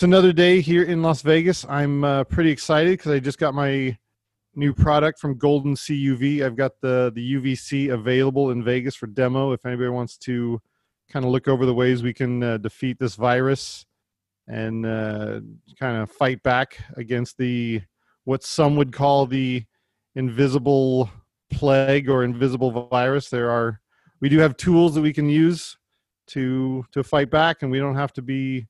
It's another day here in Las Vegas. I'm uh, pretty excited because I just got my new product from Golden CUV. I've got the the UVC available in Vegas for demo. If anybody wants to kind of look over the ways we can uh, defeat this virus and uh, kind of fight back against the what some would call the invisible plague or invisible virus. There are we do have tools that we can use to to fight back, and we don't have to be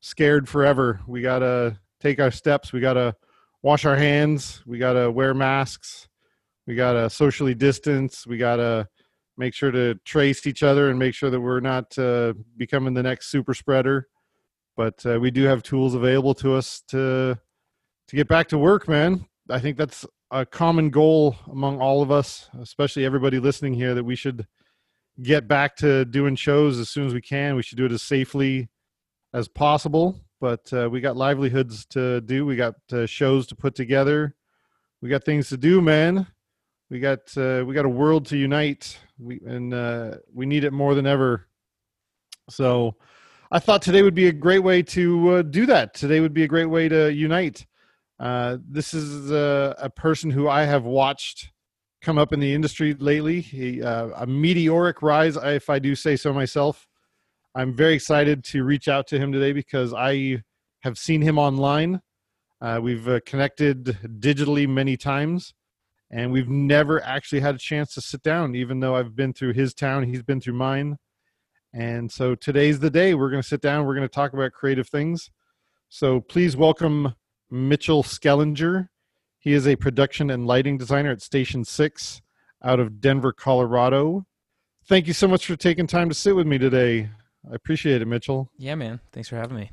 scared forever. We gotta take our steps. We gotta wash our hands. We gotta wear masks. We gotta socially distance. We gotta make sure to trace each other and make sure that we're not uh, becoming the next super spreader. But uh, we do have tools available to us to to get back to work, man. I think that's a common goal among all of us, especially everybody listening here, that we should get back to doing shows as soon as we can. We should do it as safely as possible. But uh, we got livelihoods to do. We got uh, shows to put together. We got things to do, man. We got uh, we got a world to unite. We and uh, we need it more than ever. So, I thought today would be a great way to uh, do that. Today would be a great way to unite. Uh, this is a, a, person who I have watched come up in the industry lately. He, uh, a meteoric rise, if I do say so myself. I'm very excited to reach out to him today because I have seen him online. Uh, we've uh, connected digitally many times, and we've never actually had a chance to sit down, even though I've been through his town, he's been through mine. And so today's the day. We're going to sit down, we're going to talk about creative things. So please welcome Mitchell Schellenger. He is a production and lighting designer at Station 6 out of Denver, Colorado. Thank you so much for taking time to sit with me today. I appreciate it, Mitchell. Yeah, man. Thanks for having me.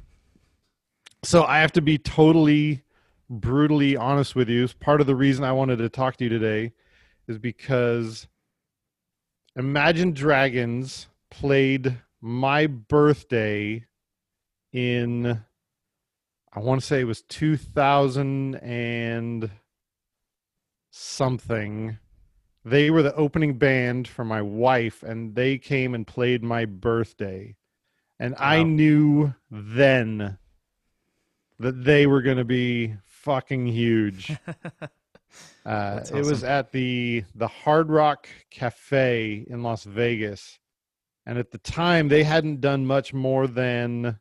So I have to be totally brutally honest with you. Part of the reason I wanted to talk to you today is because Imagine Dragons played my birthday in I want to say it was 2000 and something. They were the opening band for my wife, and they came and played my birthday. And wow. I knew then that they were going to be fucking huge. uh, awesome. It was at the the Hard Rock Cafe in Las Vegas, and at the time they hadn't done much more than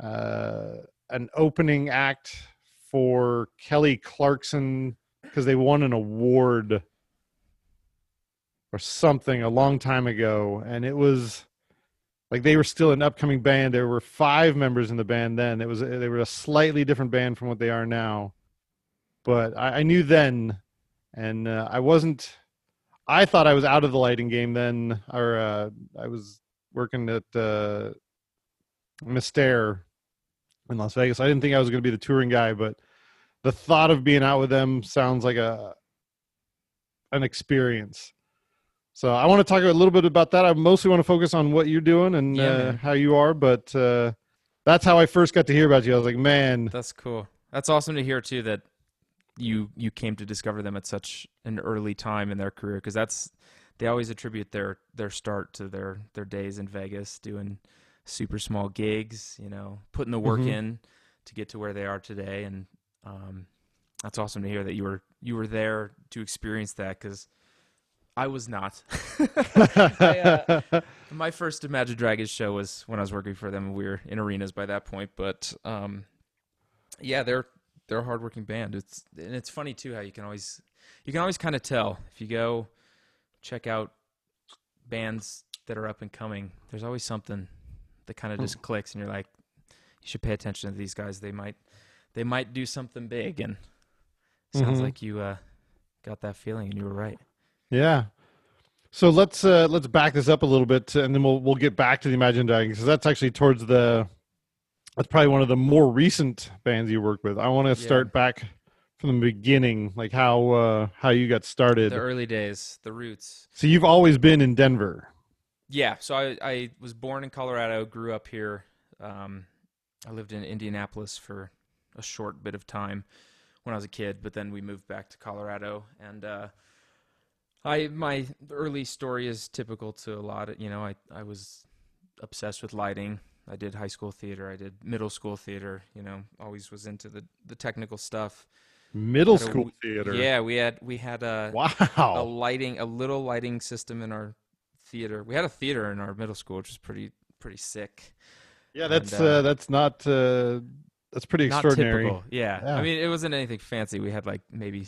uh, an opening act for Kelly Clarkson because they won an award or something a long time ago, and it was like they were still an upcoming band. There were five members in the band then. It was they were a slightly different band from what they are now, but I, I knew then, and uh, I wasn't. I thought I was out of the lighting game then, or uh, I was working at uh, in Las Vegas. I didn't think I was going to be the touring guy, but the thought of being out with them sounds like a an experience. So I want to talk a little bit about that. I mostly want to focus on what you're doing and yeah, uh, how you are, but uh, that's how I first got to hear about you. I was like, man, that's cool. That's awesome to hear too. That you you came to discover them at such an early time in their career because that's they always attribute their their start to their their days in Vegas doing super small gigs, you know, putting the work mm-hmm. in to get to where they are today. And um, that's awesome to hear that you were you were there to experience that because I was not. I, uh, my first Imagine Dragons show was when I was working for them. We were in arenas by that point, but um, yeah, they're they're a hardworking band. It's and it's funny too how you can always you can always kind of tell if you go check out bands that are up and coming. There's always something that kind of just clicks, and you're like, you should pay attention to these guys. They might they might do something big, and sounds Mhm. like you uh, got that feeling, and you were right. Yeah. So let's uh, let's back this up a little bit, and then we'll we'll get back to the Imagine Dragons because that's actually towards the that's probably one of the more recent bands you worked with. I want to Yeah. start back from the beginning, like how uh, how you got started. The early days, the roots. So you've always been in Denver. Yeah, so I, I was born in Colorado, grew up here. Um, I lived in Indianapolis for a short bit of time when I was a kid, but then we moved back to Colorado. And uh, I my early story is typical to a lot of you know I I was obsessed with lighting. I did high school theater. I did middle school theater. You know, always was into the the technical stuff. Middle a school theater. Yeah, we had we had a wow a lighting a little lighting system in our theater. We had a theater in our middle school, which was pretty pretty sick. Yeah, that's and, uh, uh, that's not uh, that's pretty Not extraordinary. typical. Yeah. Yeah. I mean, it wasn't anything fancy. We had like maybe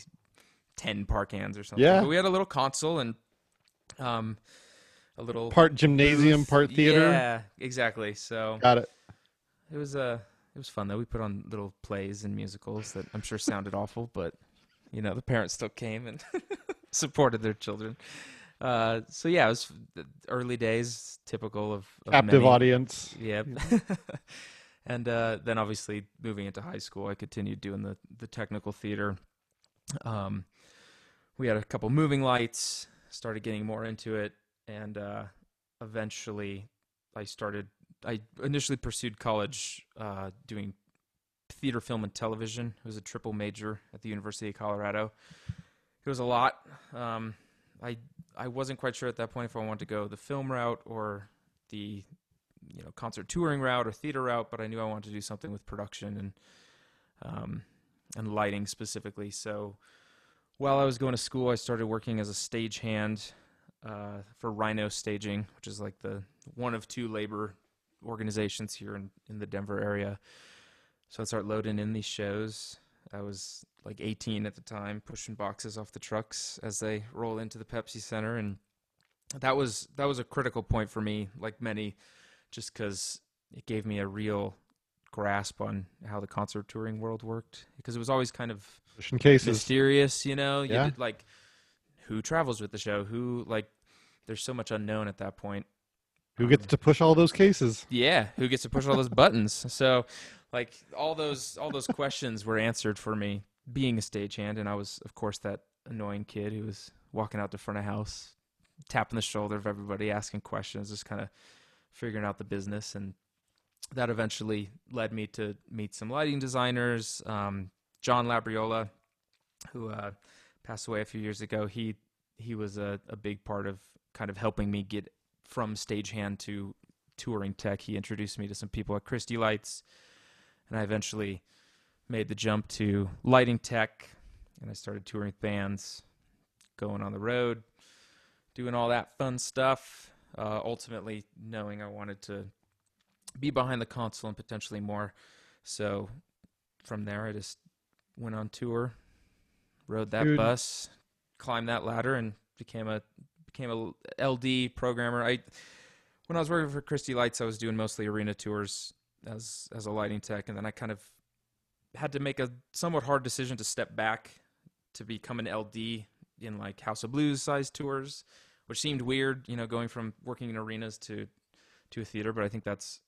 10 par cans or something. Yeah. But we had a little console and um a little Part gymnasium, booth. part theater. Yeah, exactly. So Got it. it was uh it was fun though. We put on little plays and musicals that I'm sure sounded awful, but you know, the parents still came and supported their children. Uh, so yeah, it was the early days, typical of, of Captive many. audience. Yep. and uh, then obviously moving into high school, I continued doing the the technical theater. Um, we had a couple moving lights, started getting more into it, and uh, eventually I started. I initially pursued college uh, doing theater, film, and television. It was a triple major at the University of Colorado. It was a lot. Um, I I wasn't quite sure at that point if I wanted to go the film route or the you know concert touring route or theater route, but I knew I wanted to do something with production and um, and lighting specifically. So while I was going to school, I started working as a stagehand uh, for Rhino Staging, which is like the one of two labor organizations here in, in the Denver area. So I started loading in these shows. I was like 18 at the time, pushing boxes off the trucks as they roll into the Pepsi Center, and that was that was a critical point for me, like many, just because it gave me a real grasp on how the concert touring world worked. Because it was always kind of Pushing cases. mysterious, you know. You Yeah. did, like who travels with the show, who like. There's so much unknown at that point. Who gets um, to push all those cases? Yeah, who gets to push all those buttons? So, like all those all those questions were answered for me being a stagehand, and I was of course that annoying kid who was walking out the front of house, tapping the shoulder of everybody, asking questions, just kind of figuring out the business, and that eventually led me to meet some lighting designers. Um, John Labriola, who uh, passed away a few years ago, he he was a, a big part of kind of helping me get from stagehand to touring tech. He introduced me to some people at Christie Lites, and I eventually made the jump to lighting tech, and I started touring bands, going on the road, doing all that fun stuff. Uh, ultimately, knowing I wanted to be behind the console and potentially more. So from there, I just went on tour, rode that Dude. bus, climbed that ladder, and became a became a LD programmer. I when I was working for Christie Lites, I was doing mostly arena tours as as a lighting tech, and then I kind of had to make a somewhat hard decision to step back to become an LD in like House of Blues size tours, which seemed weird, you know, going from working in arenas to to a theater. But I think that's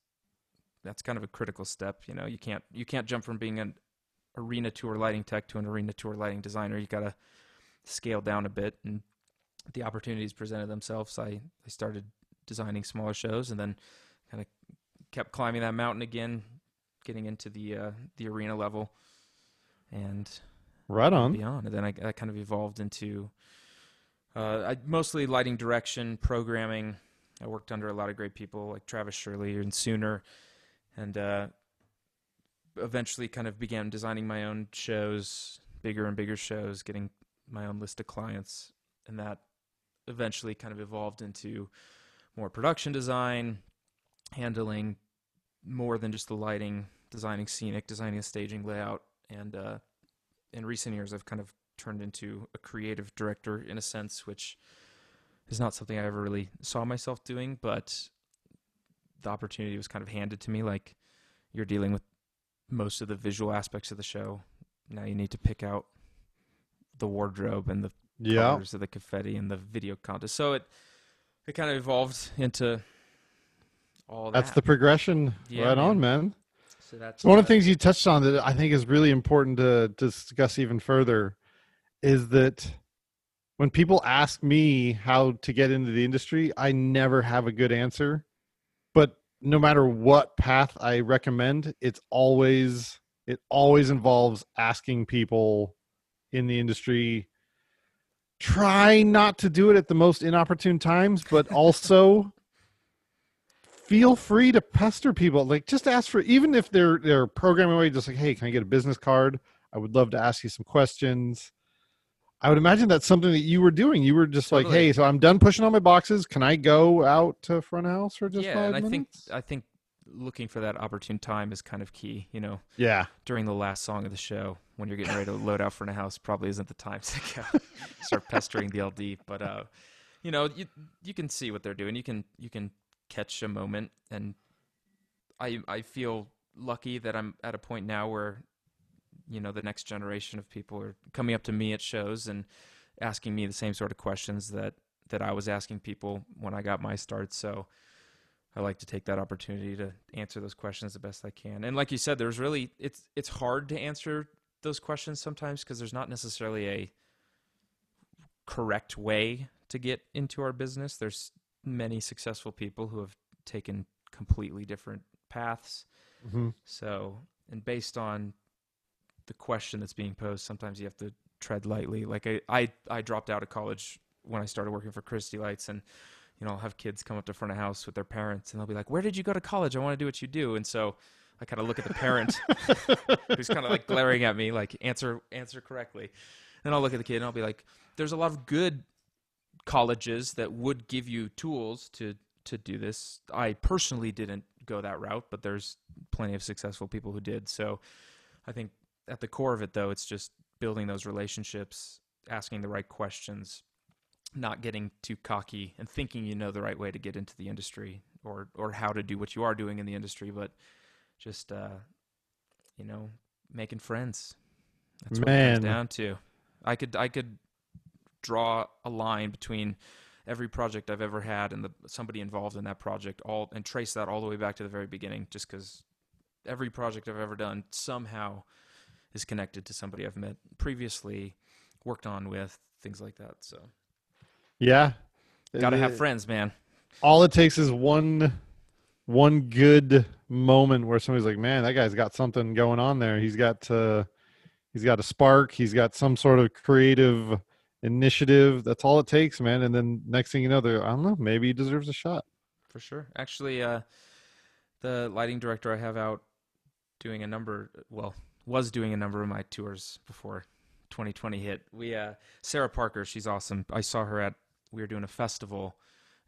that's kind of a critical step. You know, you can't you can't jump from being an arena tour lighting tech to an arena tour lighting designer. You got to scale down a bit, and the opportunities presented themselves. I I started designing smaller shows, and then kind of kept climbing that mountain again, getting into the uh, the arena level, and Right on. beyond. And then I, I kind of evolved into uh, I, mostly lighting direction, programming. I worked under a lot of great people like Travis Shirley and Sooner, and uh, eventually kind of began designing my own shows, bigger and bigger shows, getting my own list of clients, and that eventually kind of evolved into more production design, handling more than just the lighting, designing scenic, designing a staging layout, and uh, in recent years, I've kind of turned into a creative director in a sense, which is not something I ever really saw myself doing, but the opportunity was kind of handed to me. Like you're dealing with most of the visual aspects of the show. Now you need to pick out the wardrobe and the Yeah. colors of the confetti and the video contest. So it it kind of evolved into all that. That's the progression. Yeah, right on, man. man. so that's So one of the things you touched on that I think is really important to discuss even further is that when people ask me how to get into the industry, I never have a good answer. No matter what path I recommend, it's always it always involves asking people in the industry try not to do it at the most inopportune times, but also feel free to pester people. Like just ask for even if they're they're programming away, just like, hey, can I get a business card? I would love to ask you some questions. I would imagine that's something that you were doing. You were just like, hey, so I'm done pushing all my boxes. Can I go out to front of house for just yeah, five and I think? I think looking for that opportune time is kind of key. You know, yeah, during the last song of the show when you're getting ready to load out front of house probably isn't the time to go start pestering the LD. But uh, you know, you you can see what they're doing. You can you can catch a moment, and I I feel lucky that I'm at a point now where you know the next generation of people are coming up to me at shows and asking me the same sort of questions that that I was asking people when I got my start. So. I like to take that opportunity to answer those questions the best I can. And like you said, there's really it's it's hard to answer those questions sometimes because there's not necessarily a correct way to get into our business. There's many successful people who have taken completely different paths. Mhm. So, and based on the question that's being posed, sometimes you have to tread lightly. Like I, I, I dropped out of college when I started working for Christie Lites, and you know, I'll have kids come up to front of house with their parents, and they'll be like, "Where did you go to college? I want to do what you do." And so, I kind of look at the parent who's kind of like glaring at me, like answer answer correctly. And I'll look at the kid and I'll be like, "There's a lot of good colleges that would give you tools to to do this. I personally didn't go that route, but there's plenty of successful people who did. So I think at the core of it though, it's just building those relationships, asking the right questions, not getting too cocky and thinking you know the right way to get into the industry or or how to do what you are doing in the industry, but just uh you know, making friends. That's what it comes down to. I could I could draw a line between every project I've ever had and the somebody involved in that project all and trace that all the way back to the very beginning just cuz every project I've ever done somehow is connected to somebody I've met previously, worked on with, things like that. So, yeah. got to Uh, have friends, man. all it takes is one one good moment where somebody's like man that guy's got something going on there he's got uh he's got a spark he's got some sort of creative initiative that's all it takes man and then next thing you know they're i don't know maybe he deserves a shot For sure. Actually, uh, the lighting director I have out doing a number, well, was doing a number of my tours before 2020 hit. We, uh, Sarah Parker, she's awesome. I saw her at, we were doing a festival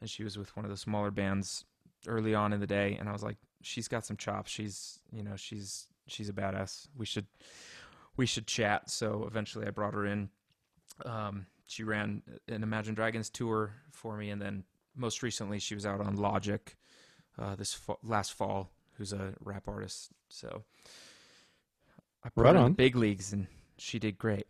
and she was with one of the smaller bands early on in the day. And I was like, she's got some chops. She's, you know, she's, she's a badass. We should, we should chat. So eventually I brought her in. Um, she ran an Imagine Dragons tour for me, and then most recently she was out on Logic uh, this fa- last fall, who's a rap artist. So I put Right her on. big leagues, and she did great.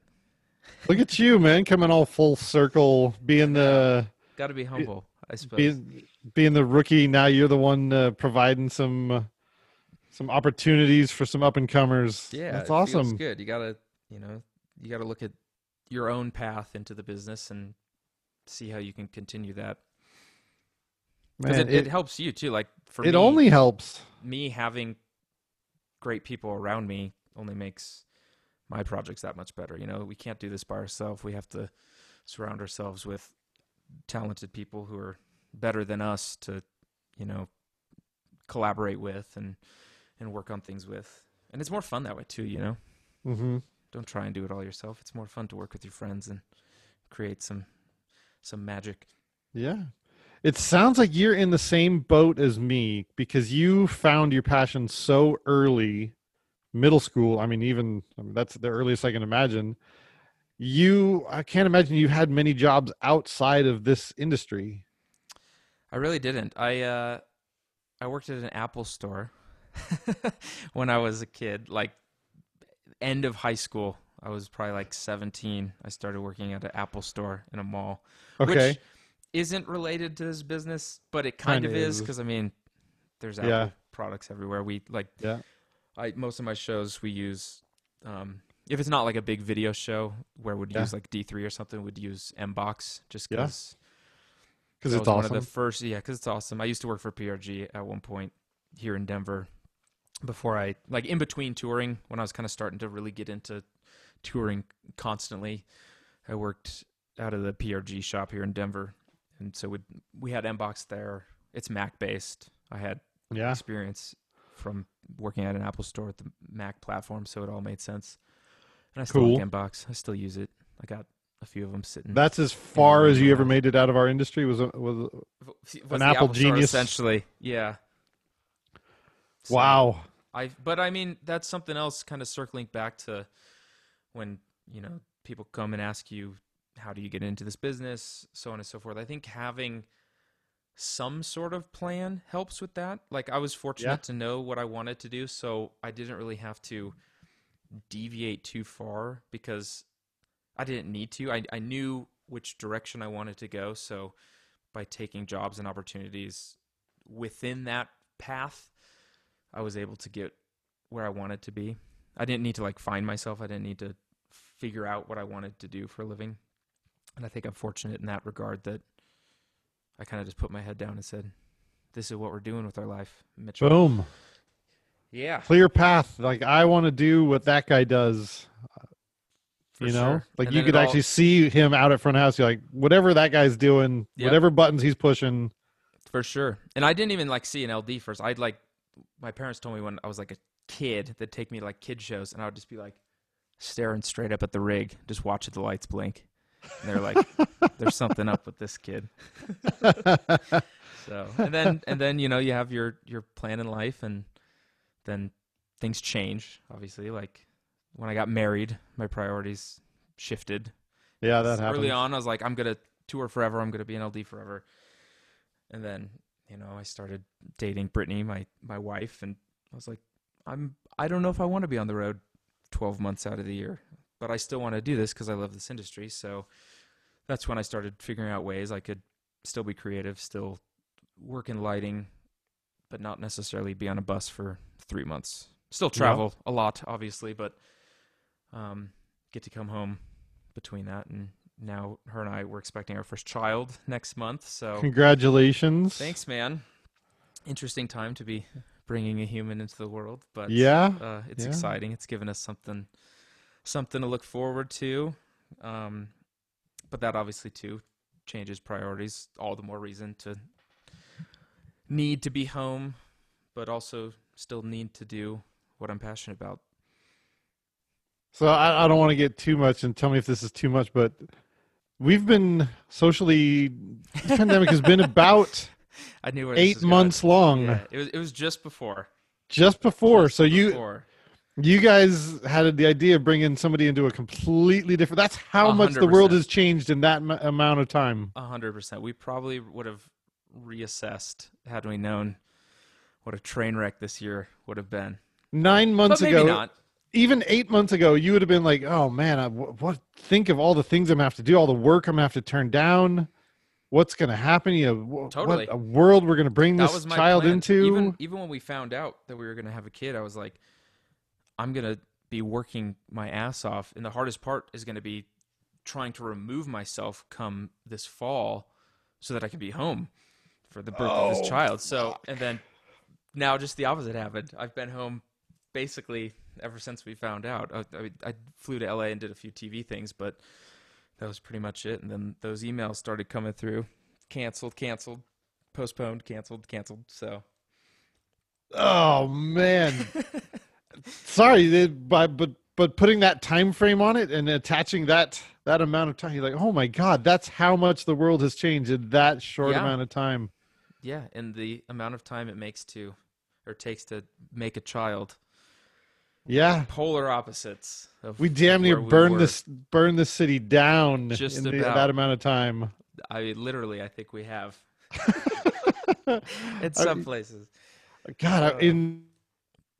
look at you man coming all full circle being the Got to be humble, I suppose. being being the rookie now you're the one uh, providing some uh, some opportunities for some up and comers yeah, that's it awesome good. You gotta, you know, you gotta look at your own path into the business and see how you can continue that. Because man it, it, helps you too. Like for it me, only helps me having great people around me only makes my projects that much better. You know, we can't do this by ourselves. We have to surround ourselves with talented people who are better than us to, you know, collaborate with and and work on things with. And it's more fun that way too, you know. mm-hmm. Don't try and do it all yourself. It's more fun to work with your friends and create some some magic. Yeah. It sounds like you're in the same boat as me because you found your passion so early middle school. I mean, even I mean, that's the earliest I can imagine. You, I can't imagine you had many jobs outside of this industry. I really didn't. I uh, I worked at an Apple store when I was a kid, like end of high school. I was probably like 17. I started working at an Apple store in a mall, Okay. which isn't related to this business, but it kind Kinda is is. because I mean, there's Apple Yeah. products everywhere. We like Yeah. I most of my shows we use um if it's not like a big video show where we'd Yeah. use like D3 or something, we'd use Mbox just because Because it's awesome. one of the first yeah, because it's awesome. I used to work for PRG at one point here in Denver before I like in between touring when I was kind of starting to really get into touring constantly. I worked out of the PRG shop here in Denver, and so we we had Mbox there. It's Mac based. I had yeah. experience from working at an Apple store with the Mac platform, so it all made sense. And I still Cool. like Mbox. I still use it. I got a few of them sitting. That's as far as you ever made it out of our industry. Was a- was a- was an Apple Store, genius. essentially. Yeah. So, wow. I but I mean that's something else kind of circling back to when, you know, people come and ask you how do you get into this business, so on and so forth. I think having some sort of plan helps with that. Like I was fortunate Yeah. to know what I wanted to do, so I didn't really have to deviate too far because I didn't need to. I I knew which direction I wanted to go, so by taking jobs and opportunities within that path, I was able to get where I wanted to be. I didn't need to like find myself. I didn't need to figure out what I wanted to do for a living. And I think I'm fortunate in that regard that I kind of just put my head down and said, "This is what we're doing with our life, Mitchell." Boom. Yeah, Clear path. Like I want to do what that guy does. for you know, sure. like And you could it all- actually see him out at front house. You're like, whatever that guy's doing, Yep. whatever buttons he's pushing. For sure. And I didn't even like see an LD first. I'd like my parents told me when I was like a kid they'd take me to like kid shows and I would just be like staring straight up at the rig, just watching the lights blink. And they're like, There's something up with this kid. So and then and then, you know, you have your your plan in life and then things change, obviously. Like when I got married, my priorities shifted. yeah, that happened. Early on, I was like, I'm gonna tour forever. I'm gonna be an LD forever. And then, you know, I started dating Brittany, my my wife, and I was like, I'm I don't know if I want to be on the road 12 months out of the year, but I still want to do this because I love this industry. So that's when I started figuring out ways I could still be creative, still work in lighting, but not necessarily be on a bus for three months. Still travel a lot, obviously, but um, get to come home between that and now her and I we're expecting our first child next month. So Congratulations. thanks, man. Interesting time to be bringing a human into the world, but Yeah. uh, it's yeah. exciting. It's given us something something to look forward to. Um, but that obviously too changes priorities. All the more reason to need to be home, but also still need to do what I'm passionate about. So I, I don't want to get too much and tell me if this is too much, but we've been socially. This pandemic has been about I knew eight was going. months long, Yeah, it was it was just before. just before. Just so before. you guys had the idea of bringing somebody into a completely different. That's how A much the world has changed in that m- amount of time. A hundred percent. We probably would have reassessed had we known what a train wreck this year would have been. Nine months ago, not. even eight months ago, you would have been like, "Oh man, I, what? Think of all the things I'm gonna have to do, all the work I'm gonna have to turn down. What's gonna happen? You know, Totally. what a world we're gonna bring That this child plan. into." Even even when we found out that we were going to have a kid, I was like, I'm going to be working my ass off, and the hardest part is going to be trying to remove myself come this fall, so that I can be home for the birth of this Oh, child. So and then now just the opposite happened. I've been home basically ever since we found out. I, I, I flew to LA and did a few TV things, but that was pretty much it. And then those emails started coming through, canceled, canceled, postponed, canceled, canceled. So Oh man. Sorry, but but but putting that time frame on it and attaching that that amount of time, you're like, oh my god, that's how much the world has changed in that short Yeah. amount of time. yeah, and the amount of time it makes to or takes to make a child Yeah. polar opposites. Of We damn near where we burned this burned the city down Just in the, that amount of time. I mean, literally, I think we have in I- some places. God, I, Uh, in,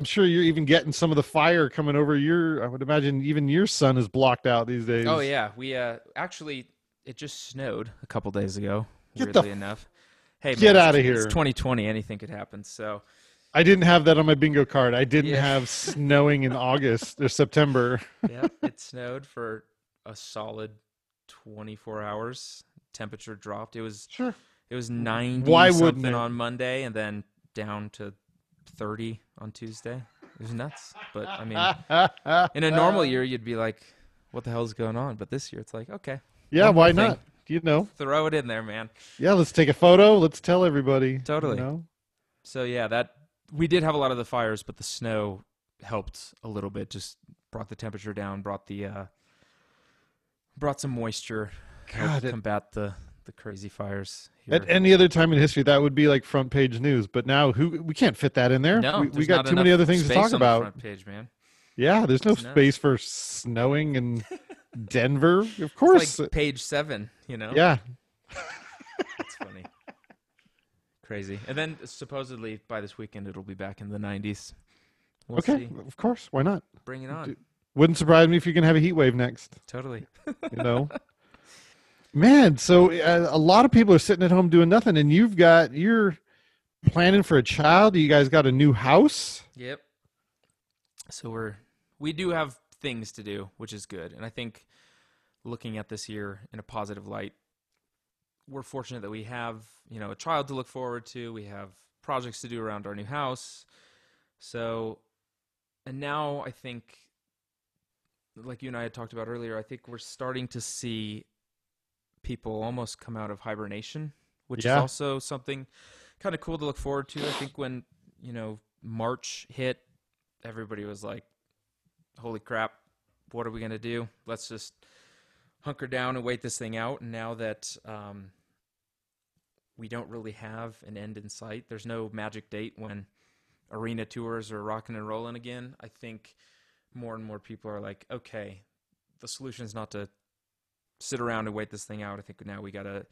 I'm sure you're even getting some of the fire coming over your. I would imagine even your sun is blocked out these days. Oh yeah, we uh actually it just snowed a couple days ago. Get the weirdly enough. Hey, get man, of outta It's here. 2020. Anything could happen. So I didn't have that on my bingo card. I didn't Yeah. have snowing in August or September. yeah, it snowed for a solid 24 hours. Temperature dropped. It was Sure. it was 90 Why something on Monday and then down to 30 on Tuesday. It was nuts. But I mean, in a normal year, you'd be like, "What the hell's going on?" But this year, it's like, okay, yeah, why thing. not? You know, throw it in there, man. yeah. Let's take a photo. Let's tell everybody. you Totally. know? So yeah, that we did have a lot of the fires, but the snow helped a little bit. Just brought the temperature down, brought the uh, brought some moisture, God, it- combat the the crazy fires. Here. At any other time in history, that would be like front page news. But now, who we can't fit that in there. no, we, we got too many other things to talk on the about. front page, man. Yeah, there's no nuts. space for snowing in Denver. Of course. like page seven. You know, yeah. it's funny, crazy. And then supposedly by this weekend it'll be back in the 90s. We'll okay. see. Of course. Why not? bring it on. Wouldn't surprise me if you can have a heat wave next. Totally. You know. Man, so uh, a lot of people are sitting at home doing nothing, and you've got you're planning for a child. You guys got a new house. Yep. So we're we do have things to do, which is good. And I think looking at this year in a positive light, we're fortunate that we have, you know, a child to look forward to. We have projects to do around our new house. So and now I think like you and I had talked about earlier, I think we're starting to see people almost come out of hibernation, which Yeah. is also something kind of cool to look forward to. I think when, you know, March hit, everybody was like, holy crap, what are we going to do? Let's just hunker down and wait this thing out. And now that um, we don't really have an end in sight, there's no magic date when arena tours are rocking and rolling again. I think more and more people are like, okay, the solution is not to sit around and wait this thing out. I think now we got to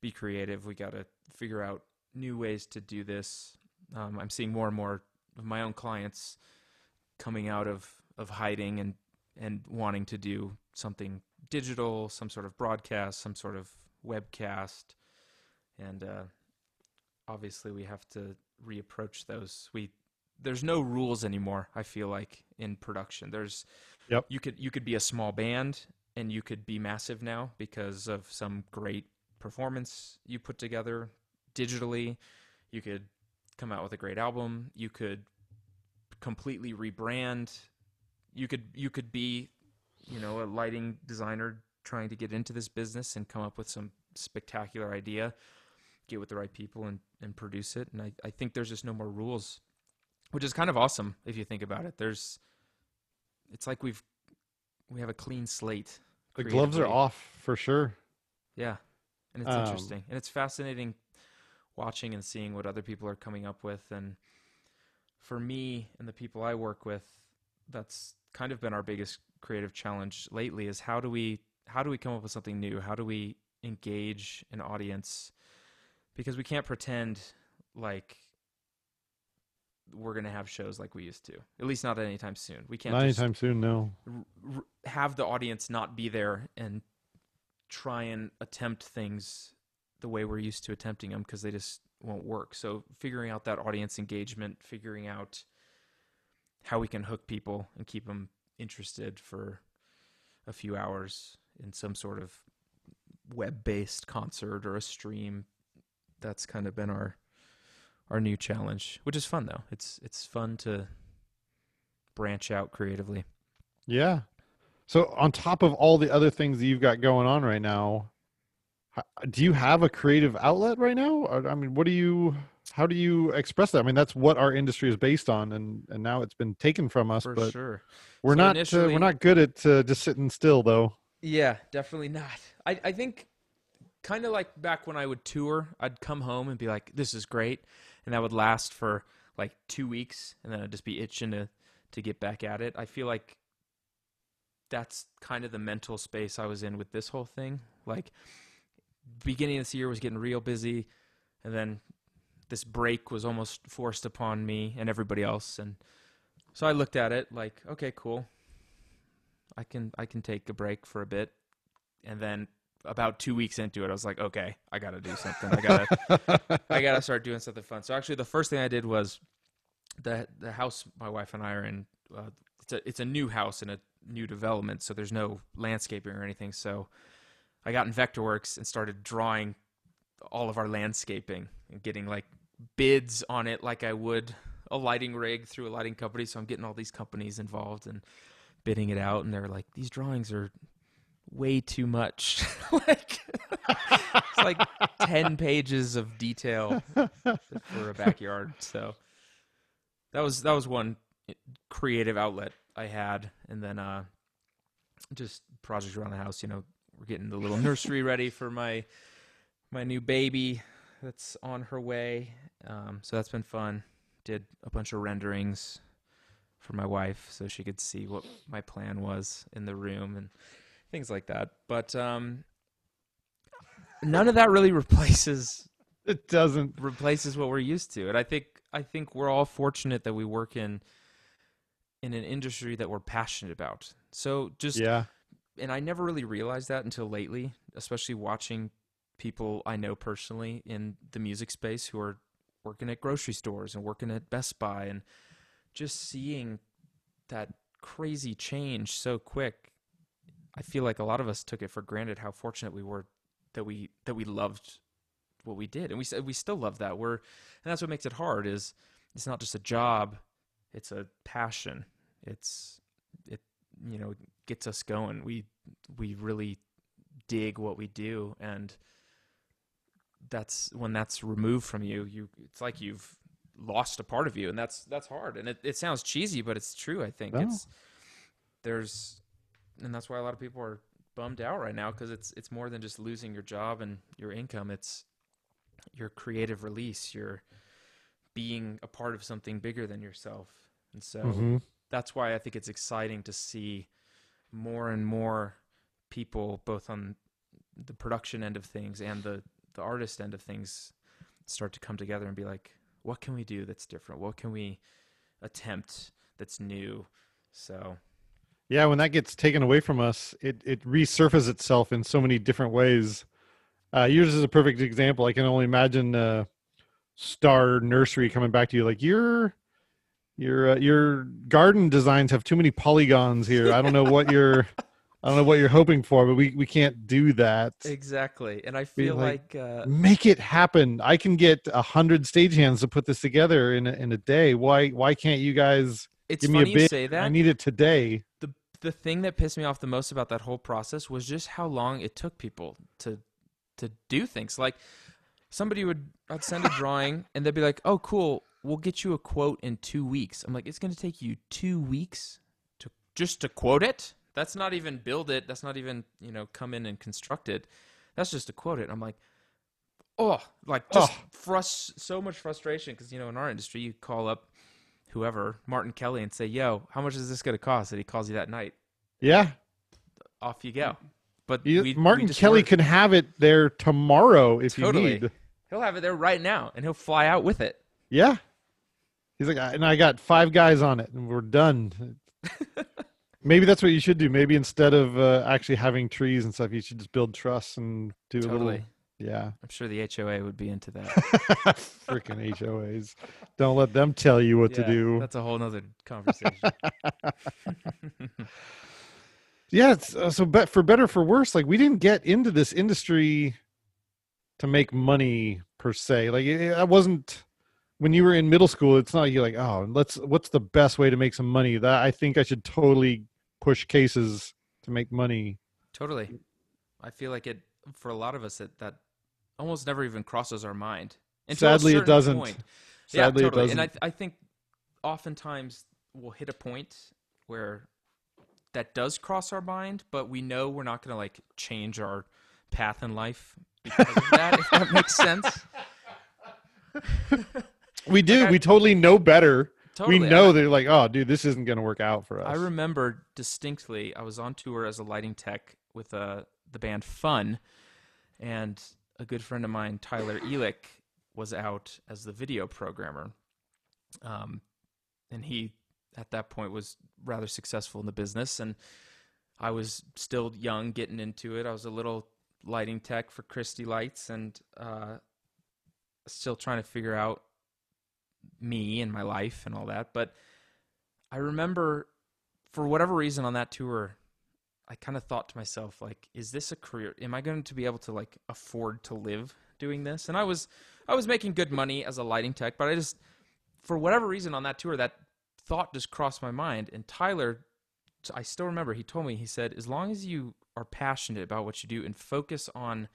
be creative. We got to figure out new ways to do this. Um, I'm seeing more and more of my own clients coming out of, of hiding and, and wanting to do something digital, some sort of broadcast, some sort of webcast. And uh, obviously, we have to reapproach those. We there's no rules anymore. I feel like in production, there's Yep. you could you could be a small band and you could be massive now because of some great performance you put together digitally. You could come out with a great album. You could completely rebrand. You could you could be, you know, a lighting designer trying to get into this business and come up with some spectacular idea, get with the right people and, and produce it. And I, I think there's just no more rules. Which is kind of awesome if you think about it. There's it's like we've we have a clean slate. The gloves are off for sure. Yeah. And it's Um, interesting. And it's fascinating watching and seeing what other people are coming up with. And for me and the people I work with, that's kind of been our biggest creative challenge lately is how do we how do we come up with something new? How do we engage an audience? Because we can't pretend like we're going to have shows like we used to. At least not anytime soon. We can't Not anytime soon. No. r- r- have the audience not be there and try and attempt things the way we're used to attempting them because they just won't work. So figuring out that audience engagement, figuring out how we can hook people and keep them interested for a few hours in some sort of web-based concert or a stream. That's kind of been our our new challenge, which is fun though. It's it's fun to branch out creatively. Yeah. So on top of all the other things that you've got going on right now, do you have a creative outlet right now? I mean, what do you? How do you express that? I mean, that's what our industry is based on, and and now it's been taken from us. For but sure. we're So not uh, we're not good at uh, just sitting still, though. Yeah, definitely not. I, I think kind of like back when I would tour, I'd come home and be like, this is great. And that would last for like two weeks. And then I'd just be itching to, to get back at it. I feel like that's kind of the mental space I was in with this whole thing. Like beginning of this year was getting real busy and then this break was almost forced upon me and everybody else and so I looked at it like, okay, cool. I can I can take a break for a bit. And then about 2 weeks into it I was like, okay, I got to do something. I got to I got to start doing something fun. So actually the first thing I did was the the house my wife and I are in uh, it's a it's a new house in a new development, so there's no landscaping or anything. So I got in Vectorworks and started drawing all of our landscaping and getting like bids on it like I would a lighting rig through a lighting company. So I'm getting all these companies involved and bidding it out and they're like, these drawings are way too much. like it's like 10 pages of detail for a backyard. So that was that was one creative outlet I had and then uh just projects around the house, you know, we're getting the little nursery ready for my my new baby that's on her way. Um, so that's been fun. Did a bunch of renderings for my wife so she could see what my plan was in the room and things like that. But um, none of that really replaces it doesn't replaces what we're used to. And I think I think we're all fortunate that we work in in an industry that we're passionate about. So just yeah and I never really realized that until lately, especially watching people I know personally in the music space who are working at grocery stores and working at Best Buy and just seeing that crazy change so quick. I feel like a lot of us took it for granted how fortunate we were that we that we loved what we did and we we still love that. We're and that's what makes it hard is it's not just a job, it's a passion. It's it you know gets us going. We we really dig what we do, and that's when that's removed from you. You it's like you've lost a part of you, and that's that's hard. And it, it sounds cheesy, but it's true. I think No. it's there's, and that's why a lot of people are bummed out right now because it's it's more than just losing your job and your income. It's your creative release. You're being a part of something bigger than yourself, and so Mhm. that's why I think it's exciting to see more and more people, both on the production end of things and the the artist end of things, start to come together and be like, what can we do that's different? What can we attempt that's new? So Yeah, when that gets taken away from us, it it resurfaces itself in so many different ways. Uh, yours is a perfect example. I can only imagine uh, Star Nursery coming back to you like your your uh, your garden designs have too many polygons here. I don't know what you're I don't know what you're hoping for, but we we can't do that. exactly, and I Be feel like, like, uh, Make it happen. I can get a hundred stagehands to put this together in a, in a day. Why why can't you guys it's give me a funny you say that. I need it today. the the thing that pissed me off the most about that whole process was just how long it took people to to do things. Like somebody would I'd send a drawing and they'd be like, "Oh, cool, we'll get you a quote in 2 weeks." I'm like, "It's going to take you 2 weeks to just to quote it? That's not even build it. That's not even, you know, come in and construct it. That's just to quote it." I'm like, "Oh, like just Oh. frust so much frustration because you know, in our industry, you call up whoever, Martin Kelly and say, "Yo, how much is this going to cost?" And he calls you that night Yeah. off you go. But You- we, Martin we Kelly can have it there tomorrow if Totally. you need. He'll have it there right now, and he'll fly out with it. Yeah. He's like, and I got five guys on it, and we're done. Maybe that's what you should do. Maybe instead of uh, actually having trees and stuff, you should just build truss and do a little. Yeah. I'm sure the HOA would be into that. Freaking HOAs. Don't let them tell you what to do. That's a whole nother conversation. Yeah. It's, uh, so, but for better or for worse, like we didn't get into this industry to make money per se. Like it, it wasn't when you were in middle school. It's not like you're like, oh, let's. What's the best way to make some money? That I think I should totally push cases to make money. totally. I feel like it for a lot of us that that almost never even crosses our mind. Sadly, it doesn't. point. Sadly, yeah, it totally. doesn't. And I I think oftentimes we'll hit a point where that does cross our mind, but we know we're not going to like change our path in life because of that. if that makes sense. we do. Like I- we totally know better. Totally. we know I- they're like, oh, dude, this isn't going to work out for us. I remember distinctly. I was on tour as a lighting tech with uh, the band Fun, and a good friend of mine, Tyler Elich, was out as the video programmer. Um, and he, at that point, was rather successful in the business, and I was still young, getting into it. I was a little lighting tech for Christie Lites, and uh, still trying to figure out me and my life and all that. But I remember for whatever reason on that tour, I kind of thought to myself, like, is this a career? Am I going to be able to like afford to live doing this? And I was, I was making good money as a lighting tech, but I just, for whatever reason on that tour, that thought just crossed my mind. And Tyler, I still remember, he told me, he said, as long as you are passionate about what you do and focus on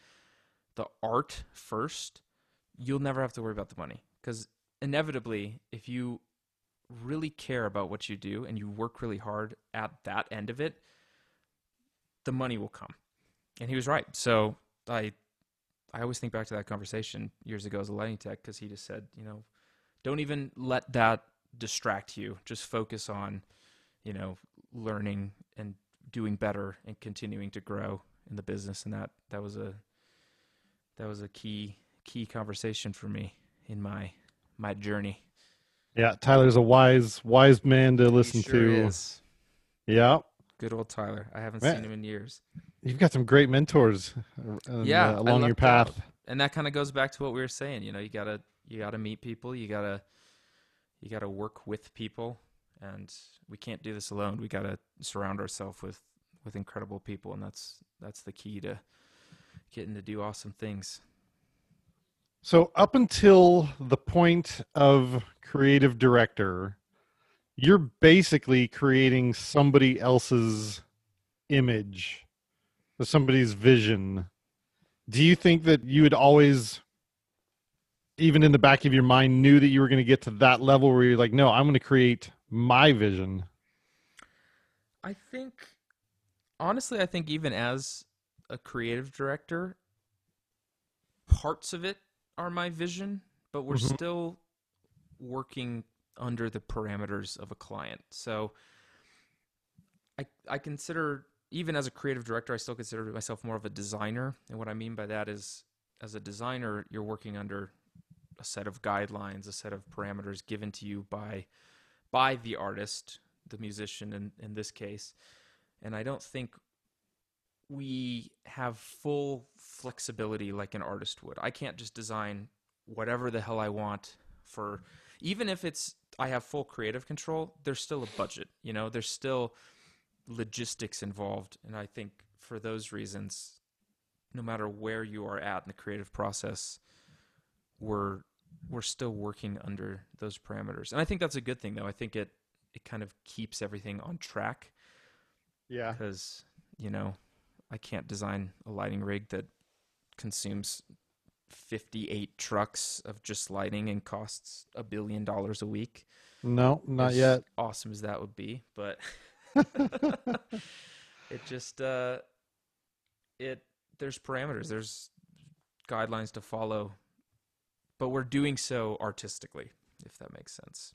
the art first, you'll never have to worry about the money. Because inevitably, if you really care about what you do and you work really hard at that end of it, the money will come. And he was right. So I I always think back to that conversation years ago as a lighting tech because he just said, you know, don't even let that distract you. Just focus on, you know, learning and doing better and continuing to grow in the business. And that that was a that was a key key conversation for me in my my journey. yeah, Tyler's a wise, wise man to He listen sure to. is. Yeah, Good old Tyler. I haven't Man. seen him in years. you've got some great mentors uh, Yeah, uh, along your path. And that kind of goes back to what we were saying, you know, you got to you got to meet people, you got to you got to work with people and we can't do this alone. We got to surround ourselves with with incredible people and that's that's the key to getting to do awesome things. So up until the point of creative director, you're basically creating somebody else's image, or somebody's vision. Do you think that you had always, even in the back of your mind, knew that you were going to get to that level where you're like, no, I'm going to create my vision? I think honestly, I think even as a creative director, parts of it are my vision, but we're Mhm. still working under the parameters of a client. So I I consider even as a creative director, I still consider myself more of a designer. And what I mean by that is as a designer, you're working under a set of guidelines, a set of parameters given to you by by the artist, the musician in, in this case. And I don't think we have full flexibility like an artist would. I can't just design whatever the hell I want for even if it's I have full creative control, there's still a budget, you know, there's still logistics involved. And I think for those reasons, no matter where you are at in the creative process, we're we're still working under those parameters. And I think that's a good thing though. I think it it kind of keeps everything on track Yeah. because you know I can't design a lighting rig that consumes 58 trucks of just lighting and costs a billion dollars a week. No, not As yet. Awesome as that would be, but it just uh it there's parameters, there's guidelines to follow, but we're doing so artistically, if that makes sense.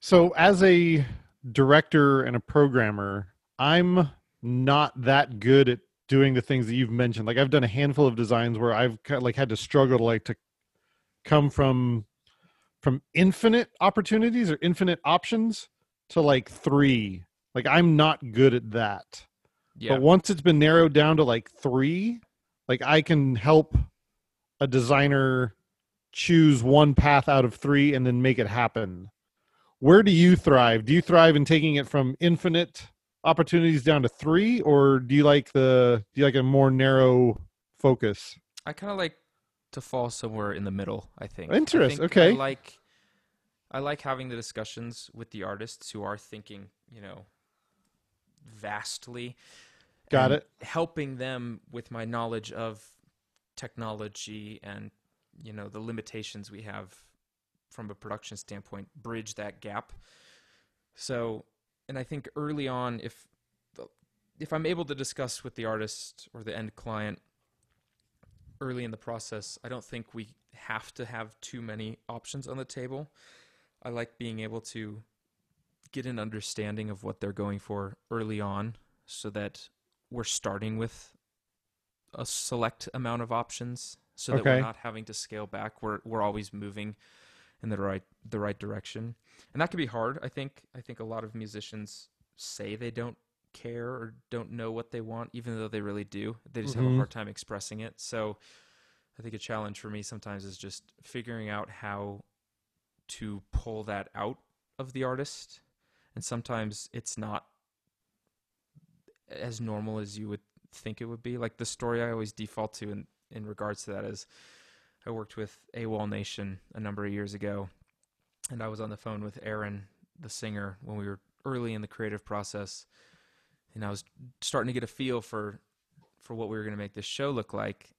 So, as a director and a programmer, I'm not that good at doing the things that you've mentioned. Like I've done a handful of designs where I've kind of like had to struggle to like to come from from infinite opportunities or infinite options to like 3. Like I'm not good at that. Yeah. But once it's been narrowed down to like 3, like I can help a designer choose one path out of 3 and then make it happen where do you thrive? Do you thrive in taking it from infinite opportunities down to three, or do you like the do you like a more narrow focus? I kind of like to fall somewhere in the middle. I think. Interesting. I think okay. I like, I like having the discussions with the artists who are thinking, you know, vastly. Got it. Helping them with my knowledge of technology and you know the limitations we have from a production standpoint, bridge that gap. So, and I think early on, if if I'm able to discuss with the artist or the end client early in the process, I don't think we have to have too many options on the table. I like being able to get an understanding of what they're going for early on so that we're starting with a select amount of options so that we're not having to scale back. We're we're always moving in the right the right direction. And that can be hard. I think I think a lot of musicians say they don't care or don't know what they want even though they really do. They just have a Mhm. hard time expressing it. So I think a challenge for me sometimes is just figuring out how to pull that out of the artist. And sometimes it's not as normal as you would think it would be. Like the story I always default to in, in regards to that is I worked with AWOLNATION a number of years ago, and I was on the phone with Aaron, the singer, when we were early in the creative process, and I was starting to get a feel for for what we were going to make this show look like.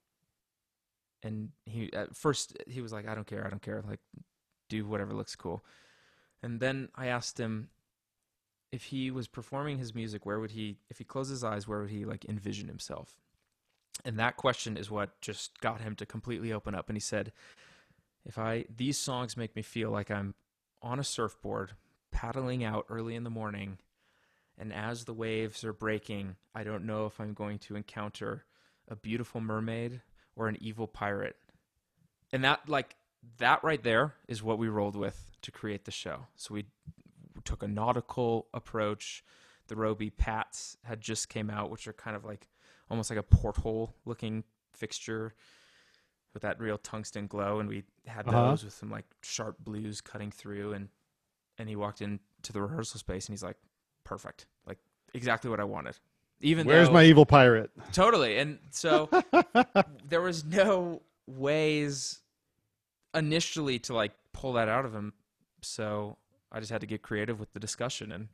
And he at first he was like, "I don't care, I don't care, like do whatever looks cool." And then I asked him if he was performing his music, where would he, if he closed his eyes, where would he like envision himself? And that question is what just got him to completely open up. And he said, if I, these songs make me feel like I'm on a surfboard, paddling out early in the morning, and as the waves are breaking, I don't know if I'm going to encounter a beautiful mermaid or an evil pirate. And that, like, that right there is what we rolled with to create the show. So we took a nautical approach. The Robe PATTs had just came out, which are kind of like almost like a porthole looking fixture with that real tungsten glow, and we had Uh-huh. those with some like sharp blues cutting through. And and he walked into the rehearsal space, and he's like, "Perfect, like exactly what I wanted." Even Where's though, my evil pirate? totally, and so there was no ways initially to like pull that out of him. So I just had to get creative with the discussion and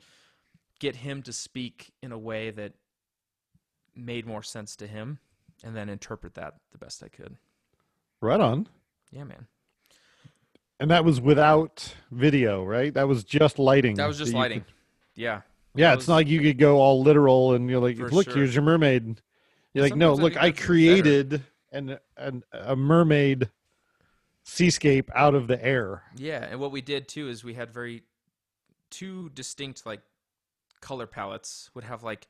get him to speak in a way that made more sense to him and then interpret that the best I could. Right on. Yeah, man. And that was without video, right? That was just lighting. That was just you lighting. could- Yeah. yeah, That it's was- not like you could go all literal and you're like, For look, sure. here's your mermaid. You're like, no, I look, I that's better. created an, an a mermaid seascape out of the air. Yeah, and what we did too is we had very two distinct like color palettes would have like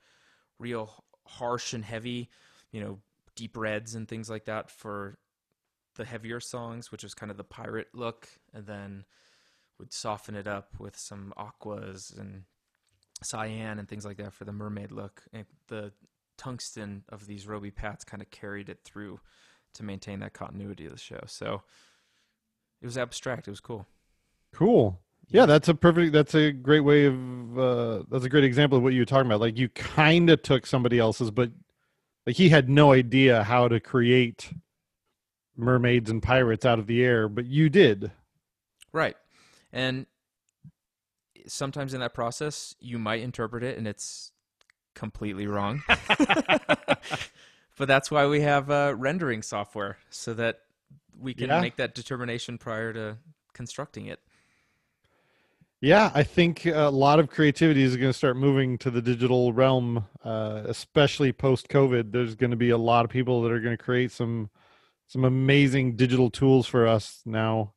real harsh and heavy, you know, deep reds and things like that for the heavier songs, which was kind of the pirate look, and then would soften it up with some aquas and cyan and things like that for the mermaid look. And the tungsten of these Robe PATTs kind of carried it through to maintain that continuity of the show. So it was abstract. It was cool. Cool. Yeah, that's a perfect. That's a great way of. Uh, that's a great example of what you were talking about. Like you kind of took somebody else's, but like he had no idea how to create mermaids and pirates out of the air, but you did. Right. And sometimes in that process, you might interpret it and it's completely wrong. but that's why we have uh, rendering software so that we can Yeah. make that determination prior to constructing it. Yeah, I think a lot of creativity is going to start moving to the digital realm, uh, especially post COVID. There's going to be a lot of people that are going to create some some amazing digital tools for us now.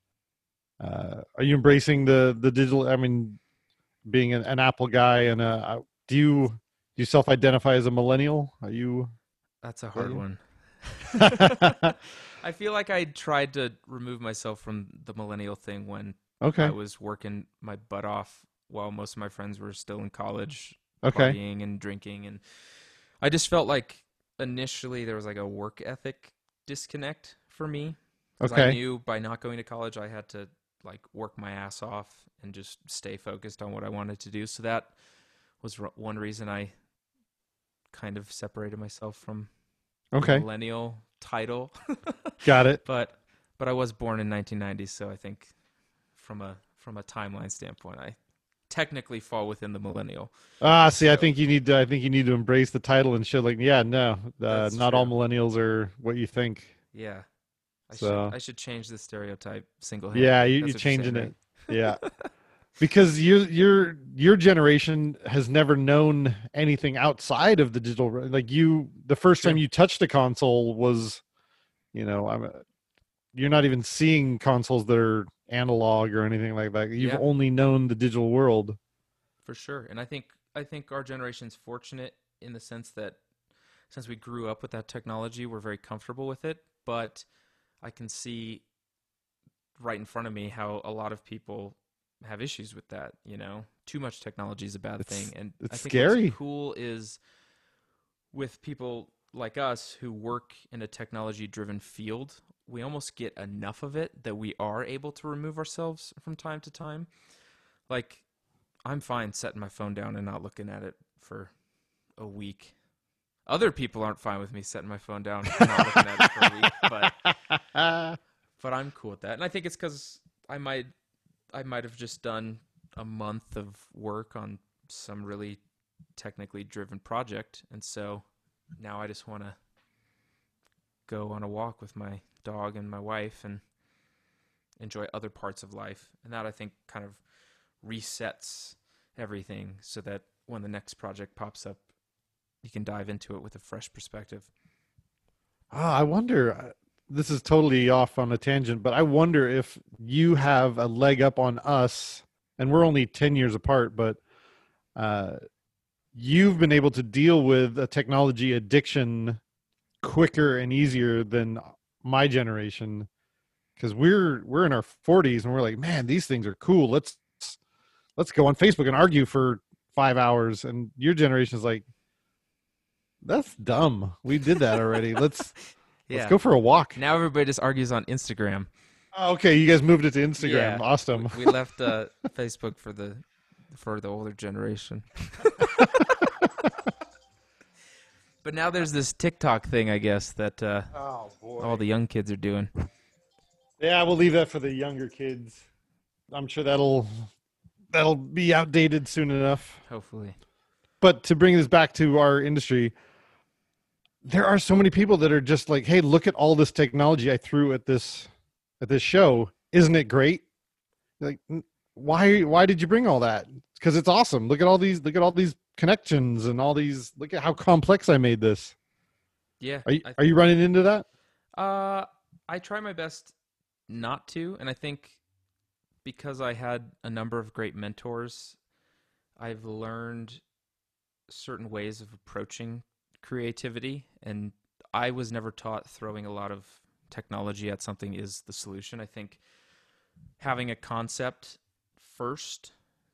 Uh, are you embracing the the digital? I mean, being an, an Apple guy, and uh, do you do you self identify as a millennial? Are you? That's a hard one. I feel like I tried to remove myself from the millennial thing when okay. I was working my butt off while most of my friends were still in college Okay. partying and drinking and I just felt like initially there was like a work ethic disconnect for me. 'Cause I knew by not going to college I had to like work my ass off and just stay focused on what I wanted to do. So that was r- one reason I kind of separated myself from the Okay. millennial title. Got it. but but I was born in 1990, so I think from a from a timeline standpoint, I technically fall within the millennial. Ah, see, I think you need to. I think you need to embrace the title and shit. Like, yeah, no, uh, not all millennials are what you think. Yeah. I So- should I should change the stereotype single. Yeah, you, you're changing it. Yeah, because your your your generation has never known anything outside of the digital. Like you, the first time you touched a console was, you know, I'm. you're not even seeing consoles that are analog or anything like that. You've Yeah. only known the digital world. for sure. And I think I think our generation's fortunate in the sense that since we grew up with that technology, we're very comfortable with it. But I can see right in front of me how a lot of people have issues with that. You know, too much technology is a bad It's- thing, and it's I think scary. what's cool is with people like us who work in a technology-driven field. We almost get enough of it that we are able to remove ourselves from time to time. Like I'm fine setting my phone down and not looking at it for a week. Other people aren't fine with me setting my phone down and not looking at it for a week, but but I'm cool with that. And I think it's cuz I might I might have just done a month of work on some really technically driven project and so now I just want to go on a walk with my dog and my wife and enjoy other parts of life. And that I think kind of resets everything so that when the next project pops up, you can dive into it with a fresh perspective. Ah, I wonder. uh, This is totally off on a tangent, but I wonder if you have a leg up on us, and we're only ten years apart. But uh, you've been able to deal with a technology addiction quicker and easier than my generation, because we're we're in our forties and we're like, man, these things are cool. Let's let's go on Facebook and argue for five hours. And your generation is like, that's dumb. We did that already. Let's Yeah. Let's go for a walk. now everybody just argues on Instagram. Oh, okay, you guys moved it to Instagram. Yeah. Awesome. We left uh, Facebook for the for the older generation. but now there's this TikTok thing, I guess, that uh, Oh boy. all the young kids are doing. yeah, we'll leave that for the younger kids. I'm sure that'll that'll be outdated soon enough. Hopefully. But to bring this back to our industry, there are so many people that are just like, "Hey, look at all this technology I threw at this at this show. Isn't it great?" Like, why why did you bring all that? Because it's awesome. Look at all these look at all these connections and all these. Look at how complex I made this. Yeah. Are you are you running into that? Uh, I try my best not to, and I think because I had a number of great mentors, I've learned certain ways of approaching creativity, and I was never taught throwing a lot of technology at something is the solution. I think having a concept first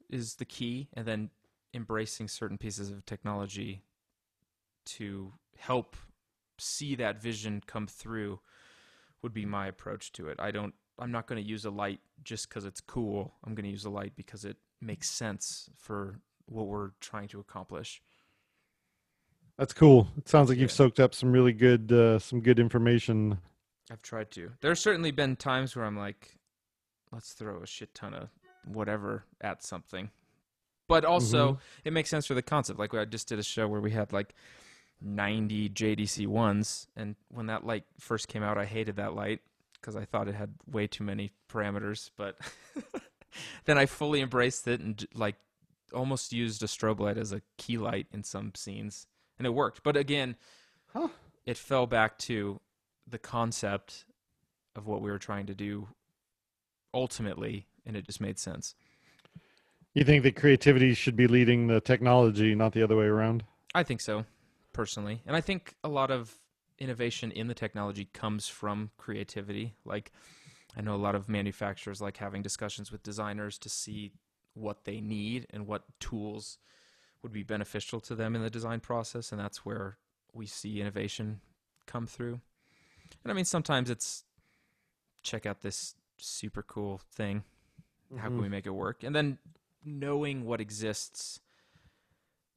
is the key, and then embracing certain pieces of technology to help see that vision come through would be my approach to it. I don't I'm not going to use a light just cuz it's cool. I'm going to use a light because it makes sense for what we're trying to accomplish. That's cool. It sounds like you've soaked up some really good uh, some good information. I've tried to. There's certainly been times where I'm like let's throw a shit ton of whatever at something. But also mm-hmm. it makes sense for the concept. Like I just did a show where we had like 90 JDC ones, and when that light first came out, I hated that light because I thought it had way too many parameters. But then I fully embraced it and like almost used a strobe light as a key light in some scenes, and it worked. But again, Huh. it fell back to the concept of what we were trying to do ultimately, and it just made sense. You think that creativity should be leading the technology, not the other way around? I think so, personally. And I think a lot of innovation in the technology comes from creativity. Like, I know a lot of manufacturers like having discussions with designers to see what they need and what tools would be beneficial to them in the design process. And that's where we see innovation come through. And I mean, sometimes it's check out this super cool thing. How can Mhm. we make it work? And then knowing what exists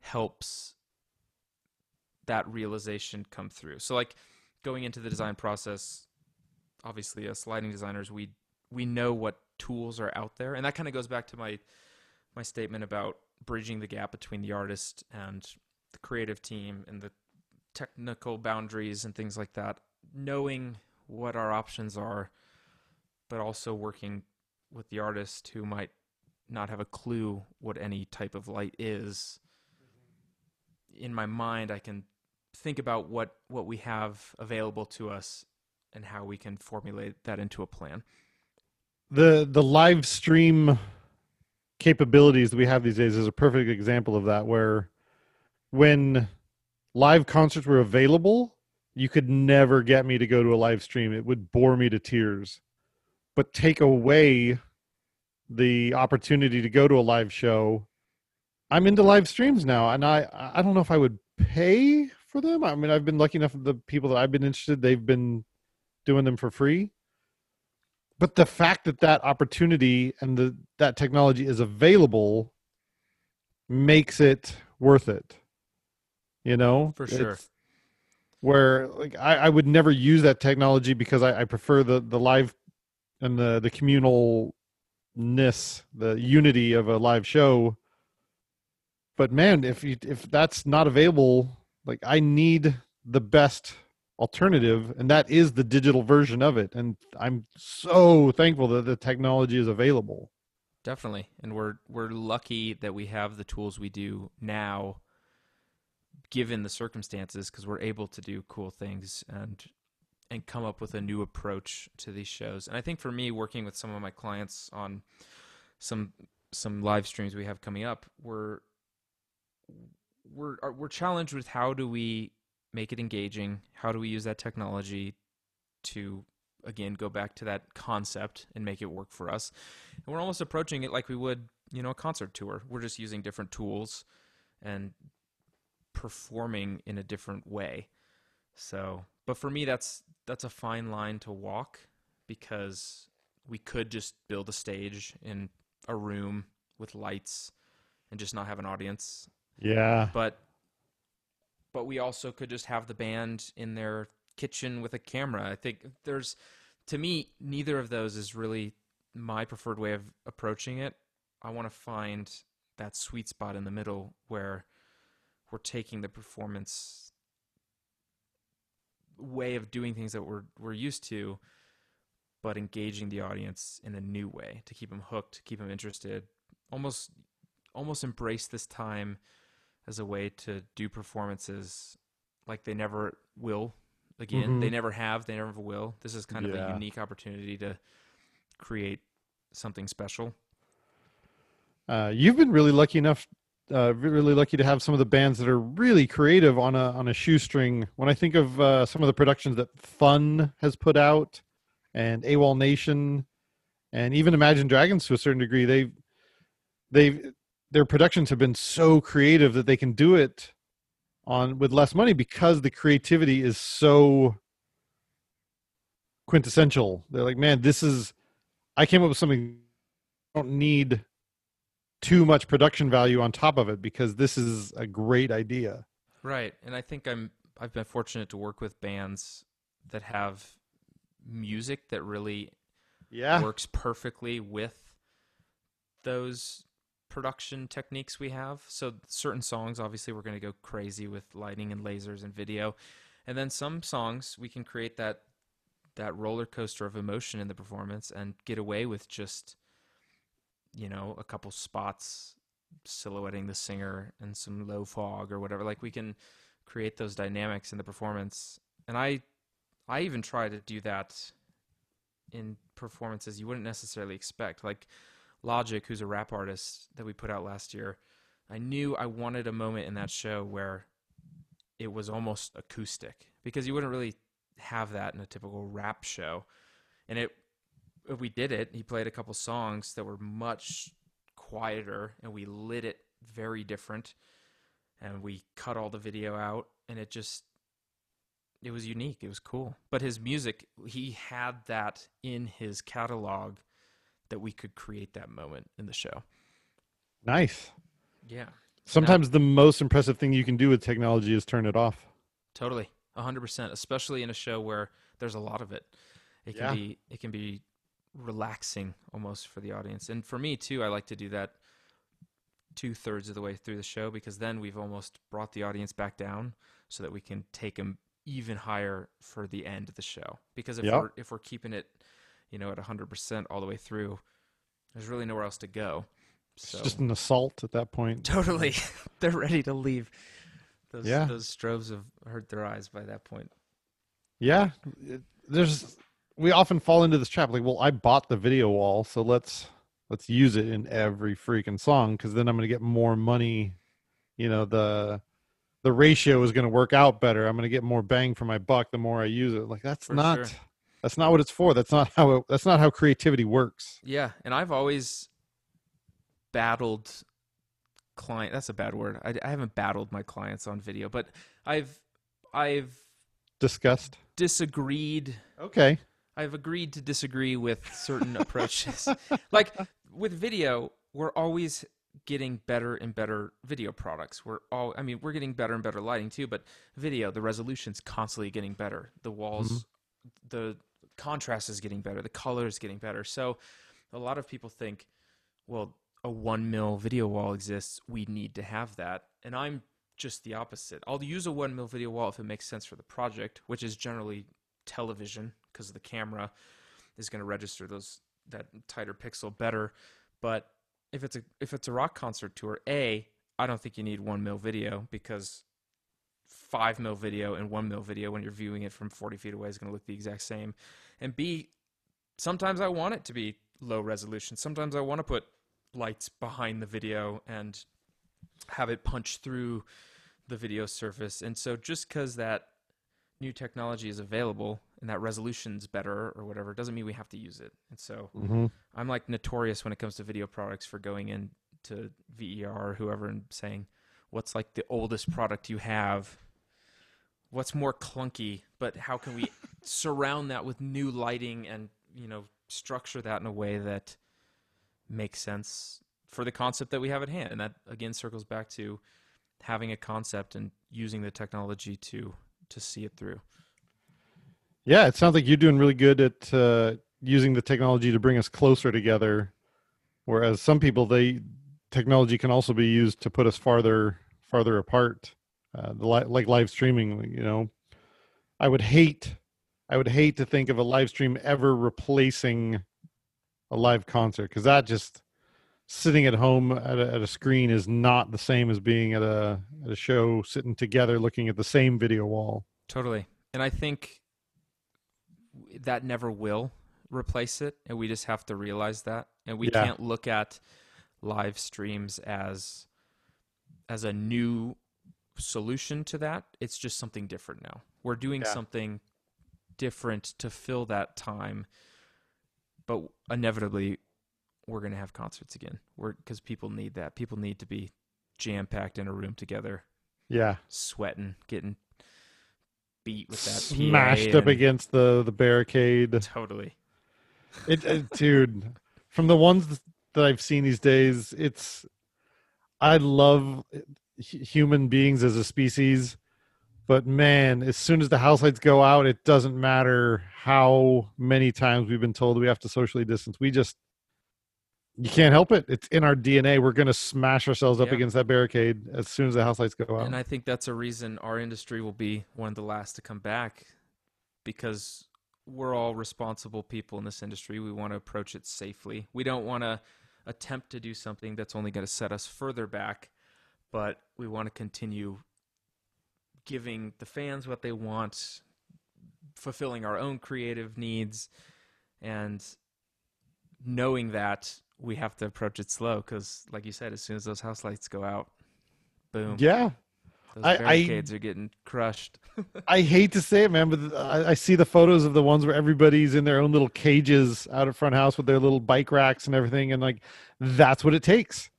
helps that realization come through. So like going into the design process, obviously as lighting designers, we we know what tools are out there. And that kind of goes back to my my statement about bridging the gap between the artist and the creative team and the technical boundaries and things like that. Knowing what our options are, but also working with the artist who might not have a clue what any type of light is in my mind i can think about what what we have available to us and how we can formulate that into a plan. The the live stream capabilities that we have these days is a perfect example of that where when live concerts were available, you could never get me to go to a live stream. It would bore me to tears. But take away the opportunity to go to a live show. I'm into live streams now, and I I don't know if I would pay for them. I mean, I've been lucky enough of the people that I've been interested, they've been doing them for free. But the fact that that opportunity and the that technology is available makes it worth it. You know, For sure. It's where like I, I would never use that technology because I, I prefer the the live and the the communalness, the unity of a live show. But man, if you if that's not available, like I need the best alternative, and that is the digital version of it. And I'm so thankful that the technology is available. Definitely. And we're we're lucky that we have the tools we do now given the circumstances because we're able to do cool things and and come up with a new approach to these shows. And I think for me working with some of my clients on some some live streams we have coming up, we're we're uh, we're challenged with how do we make it engaging? How do we use that technology to again go back to that concept and make it work for us? And we're almost approaching it like we would, you know, a concert tour. We're just using different tools and performing in a different way. So, but for me that's that's a fine line to walk because we could just build a stage in a room with lights and just not have an audience Yeah. but but we also could just have the band in their kitchen with a camera. I think there's to me neither of those is really my preferred way of approaching it. I want to find that sweet spot in the middle where we're taking the performance way of doing things that we're we're used to but engaging the audience in a new way to keep them hooked, keep them interested, almost almost embrace this time as a way to do performances like they never will again. They Mhm. never have, they never will. This is kind of Yeah. a unique opportunity to create something special. Uh, you've been really lucky enough, uh, really lucky to have some of the bands that are really creative on a on a shoestring. When I think of uh, some of the productions that Fun has put out, and AWOLNATION, and even Imagine Dragons to a certain degree, they they their productions have been so creative that they can do it on with less money because the creativity is so quintessential. They're like, man, this is I came up with something I don't need too much production value on top of it because this is a great idea. Right. And I think I'm I've been fortunate to work with bands that have music that really Yeah. works perfectly with those production techniques we have. So certain songs obviously we're going to go crazy with lighting and lasers and video. And then some songs we can create that that roller coaster of emotion in the performance and get away with just you know, a couple spots silhouetting the singer and some low fog or whatever. Like we can create those dynamics in the performance. And I I even try to do that in performances you wouldn't necessarily expect. Like Logic, who's a rap artist that we put out last year, I knew I wanted a moment in that show where it was almost acoustic because you wouldn't really have that in a typical rap show. And it we did it. He played a couple songs that were much quieter and we lit it very different and we cut all the video out and it just it was unique. It was cool. But his music, he had that in his catalog that we could create that moment in the show. Nice. Yeah. Sometimes the most impressive thing you can do with technology is turn it off. Totally. 100%, especially in a show where there's a lot of it. It can Yeah. be it can be relaxing almost for the audience. And for me too, I like to do that two thirds of the way through the show because then we've almost brought the audience back down so that we can take them even higher for the end of the show. Because if Yeah. we're if we're keeping it, you know, at 100% all the way through, there's really nowhere else to go. It's So just an assault at that point. totally, they're ready to leave. Those Yeah. those strobes have hurt their eyes by that point. Yeah, there's we often fall into this trap. Like, well, I bought the video wall, so let's let's use it in every freaking song because then I'm going to get more money. You know the the ratio is going to work out better. I'm going to get more bang for my buck the more I use it. Like that's For not sure. that's not what it's for. That's not how it, that's not how creativity works. Yeah, and I've always battled client. That's a bad word. I, I haven't battled my clients on video, but I've I've discussed disagreed. Okay. I've agreed to disagree with certain approaches. Like with video, we're always getting better and better video products. We're all I mean, we're getting better and better lighting too, but video, the resolution's constantly getting better. The walls mm-hmm. the contrast is getting better, the color is getting better. So a lot of people think, well, a one mil video wall exists, we need to have that. And I'm just the opposite. I'll use a one mil video wall if it makes sense for the project, which is generally television because the camera is going to register those that tighter pixel better. But if it's a if it's a rock concert tour, a I don't think you need one mil video because five mil video and one mil video when you're viewing it from 40 feet away is going to look the exact same. And B, sometimes I want it to be low resolution. Sometimes I want to put lights behind the video and have it punch through the video surface. And so just because that new technology is available and that resolution's better or whatever doesn't mean we have to use it. And so Mm-hmm. I'm like notorious when it comes to video products for going into VER or whoever and saying, what's like the oldest product you have? What's more clunky, but how can we surround that with new lighting and, you know, structure that in a way that makes sense for the concept that we have at hand? And that again circles back to having a concept and using the technology to to see it through. Yeah, it sounds like you're doing really good at uh, using the technology to bring us closer together. Whereas some people, they technology can also be used to put us farther farther apart. Uh, the li- like live streaming, you know, I would hate, I would hate to think of a live stream ever replacing a live concert because that just sitting at home at a, at a screen is not the same as being at a at a show sitting together looking at the same video wall. Totally. And I think that never will replace it. And we just have to realize that. And we Yeah. can't look at live streams as as a new solution to that. It's just something different now. We're doing Yeah. something different to fill that time. But inevitably we're going to have concerts again. We're cuz people need that. People need to be jam packed in a room together, Yeah, sweating, getting beat with that PA smashed up and- against the the barricade. Totally. It, it- dude, from the ones that I've seen these days, it's I love human beings as a species, but man, as soon as the house lights go out, it doesn't matter how many times we've been told we have to socially distance. We just you can't help it. It's in our DNA. We're gonna smash ourselves up Yeah. against that barricade as soon as the house lights go out. And I think that's a reason our industry will be one of the last to come back because we're all responsible people in this industry. We want to approach it safely. We don't want to attempt to do something that's only going to set us further back, but we want to continue giving the fans what they want, fulfilling our own creative needs, and knowing that we have to approach it slow because, like you said, as soon as those house lights go out, boom. yeah, Those I- I- barricades are getting crushed. I hate to say it, man, but I, I see the photos of the ones where everybody's in their own little cages out of front house with their little bike racks and everything, and like that's what it takes.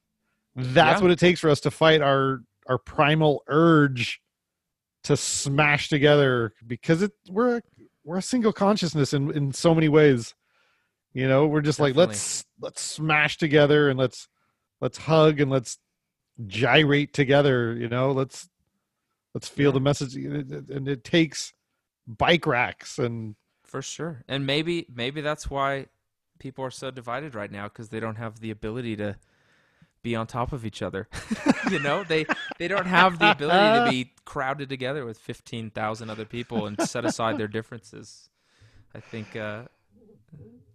That's Yeah. what it takes for us to fight our our primal urge to smash together because it we're a- we're a single consciousness in in so many ways. You know, we're just like let's let's smash together and let's let's hug and let's gyrate together. You know, let's let's feel Yeah. the message and it- takes bike racks and For sure. And maybe maybe that's why people are so divided right now because they don't have the ability to be on top of each other. you know, they they don't have the ability to be crowded together with 15,000 other people and set aside their differences. I think uh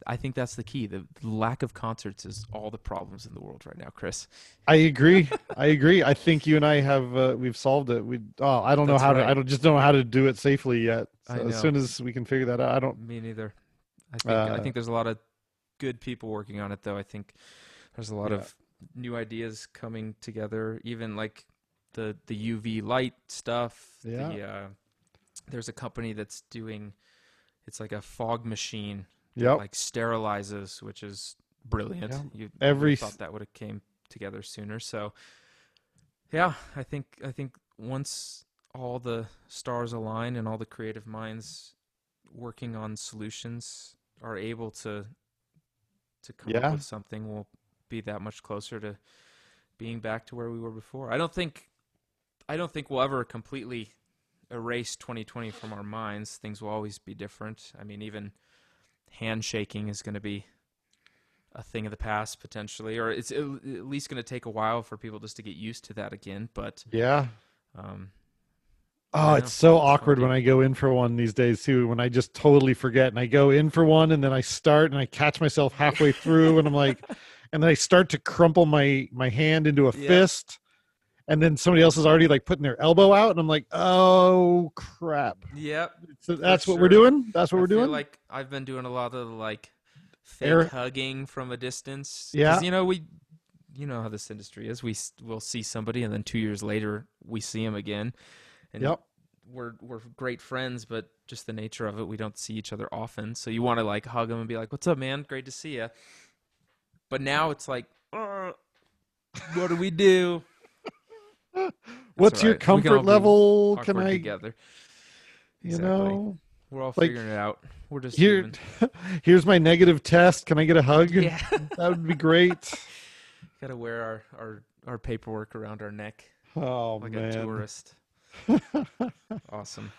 I think that's the key. The lack of concerts is all the problems in the world right now, Chris. I agree. I agree. I think you and I have uh, we've solved it. We oh, I don't know how right. to. I don't just don't know how to do it safely yet. So as soon as we can figure that out, I don't. Me neither. I think I Uh, think there's a lot of good people working on it though. I think there's a lot Yeah. of new ideas coming together. Even like the the UV light stuff. Yeah. The, uh, there's a company that's doing. It's like a fog machine Yep. like sterilizes, which is brilliant. Yeah. You Every every thought that would have came together sooner. So, yeah, I think I think once all the stars align and all the creative minds working on solutions are able to to come Yeah. up with something, we'll be that much closer to being back to where we were before. I don't think I don't think we'll ever completely erase 2020 from our minds. Things will always be different. I mean, even handshaking is going to be a thing of the past potentially, or it's at least going to take a while for people just to get used to that again. But Yeah. um, Oh, it's so it's awkward when. I go in for one these days too. When I just totally forget and I go in for one and then I start and I catch myself halfway through and I'm like, and then I start to crumple my my hand into a Yeah. fist, and then somebody else is already like putting their elbow out and I'm like, oh crap. yep, So that's what we're doing. That's what I we're doing. like I've been doing a lot of like fake Air- hugging from a distance. Yeah. you know we, you know how this industry is. We s- will see somebody, and then two years later we see them again. And yep. we're we're great friends, but just the nature of it, we don't see each other often. So you want to like hug them and be like, "What's up, man? Great to see you." But now it's like, uh, what do we do? What's your right. Can comfort level? Can I, together. you Exactly. know, we're all like, figuring it out. We're just here, here's my negative test. Can I get a hug? Yeah, That would be great. gotta wear our, our our paperwork around our neck Oh like a man. tourist. Awesome.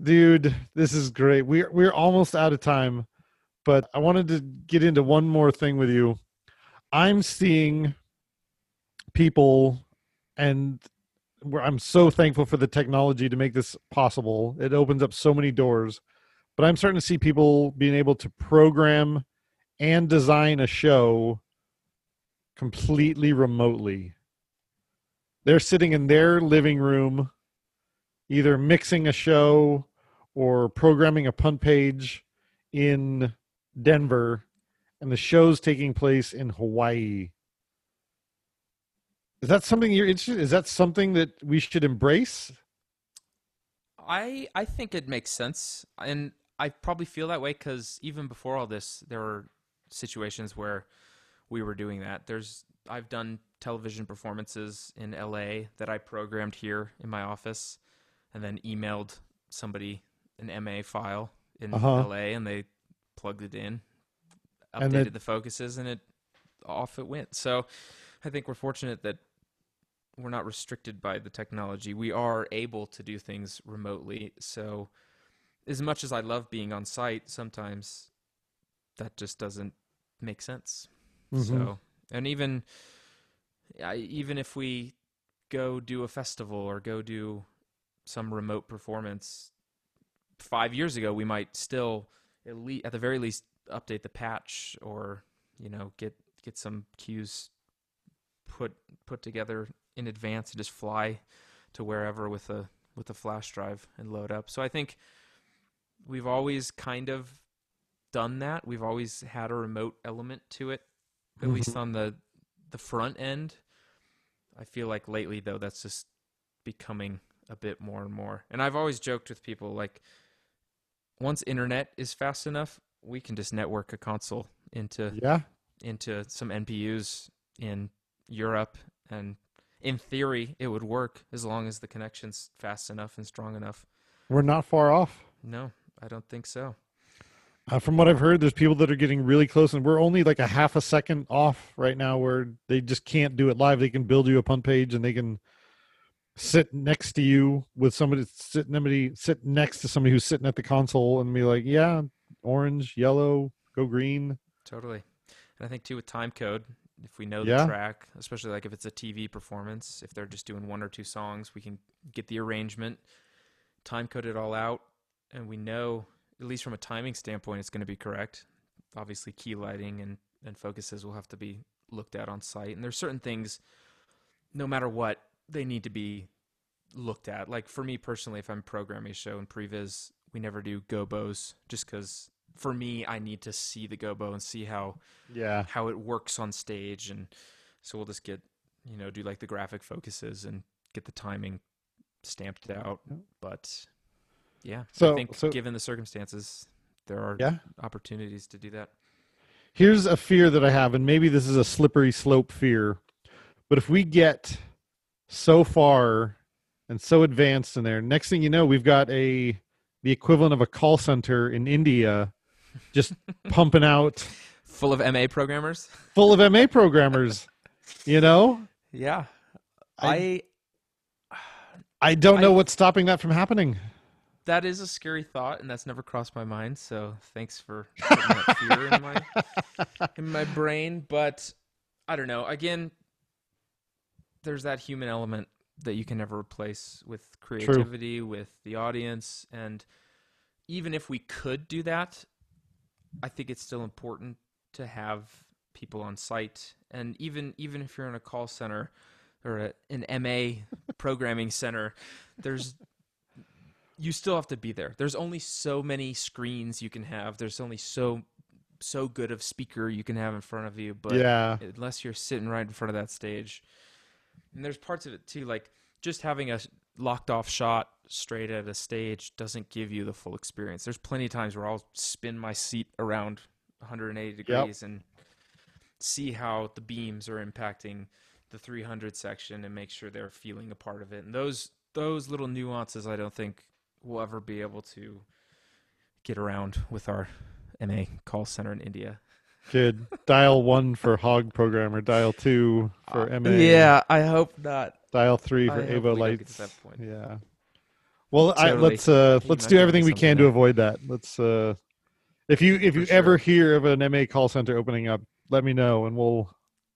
Dude, this is great. We're we're almost out of time, but I wanted to get into one more thing with you. I'm seeing people and I'm so thankful for the technology to make this possible. It opens up so many doors. But I'm starting to see people being able to program and design a show completely remotely. They're sitting in their living room either mixing a show or programming a punt page in Denver, and the show's taking place in Hawaii. Is that something you're interested? Is that something that we should embrace? I I think it makes sense, and I probably feel that way because even before all this, there were situations where we were doing that. There's I've done television performances in LA that I programmed here in my office, and then emailed somebody an MA file in Uh-huh. LA, and they plugged it in, updated the focuses, and it off it went. So I think we're fortunate that we're not restricted by the technology. We are able to do things remotely. So, as much as I love being on site, sometimes that just doesn't make sense. Mhm. So, and even I, even if we go do a festival or go do some remote performance, five years ago we might still at least at the very least update the patch or you know get get some cues put put together in advance and just fly to wherever with a with a flash drive and load up. So I think we've always kind of done that. We've always had a remote element to it, at mm-hmm. least on the the front end. I feel like lately though that's just becoming a bit more and more. And I've always joked with people like once internet is fast enough, we can just network a console into Yeah. into some NPUs in Europe and in theory it would work as long as the connection's fast enough and strong enough. We're not far off. No, I don't think so. Uh, from what I've heard, there's people that are getting really close, and we're only like a half a second off right now where they just can't do it live. They can build you a punt page and they can sit next to you with somebody sit somebody sit next to somebody who's sitting at the console and be like, yeah, orange, yellow, go green. Totally. And I think too with time code, if we know Yeah. the track, especially like if it's a TV performance, if they're just doing one or two songs, we can get the arrangement, time code it all out, and we know at least from a timing standpoint it's going to be correct. obviously key lighting and and focuses will have to be looked at on site. And there's certain things, no matter what, they need to be looked at. Like for me personally, if I'm programming a show in previs, we never do gobos just because for me I need to see the gobo and see how Yeah. how it works on stage and so we'll just get you know do like the graphic focuses and get the timing stamped out but yeah So- i think so- given the circumstances there are Yeah. opportunities to do that Here's a fear that I have, and maybe this is a slippery slope fear, but if we get so far and so advanced in there, next thing you know, we've got a the equivalent of a call center in India just pumping out full of ma programmers full of MA programmers. You know? yeah I- I I don't know I- what's stopping that from happening. that is a scary thought and that's never crossed my mind so thanks for putting that fear in my in my brain but i don't know again there's that human element that you can never replace with creativity with the audience and even if we could do that i think it's still important to have people on site and even even if you're in a call center or a, an ma programming center there's you still have to be there there's only so many screens you can have there's only so so good of speaker you can have in front of you but yeah. unless you're sitting right in front of that stage. And there's parts of it too, like just having a locked off shot straight at a stage doesn't give you the full experience. There's plenty of times where I'll spin my seat around 180 degrees and see how the beams are impacting the 300 section and make sure they're feeling a part of it. And those those little nuances, I don't think we'll ever be able to get around with our MA call center in India. Good. dial one for hog programmer, dial two for Uh, MA. Yeah, I hope not. Dial three for hope Avo we don't get lights. to that point. Yeah. Well, I, let's uh, let's do everything we can to avoid that. Let's uh, if you if For you ever hear of an MA call center opening up, let me know and we'll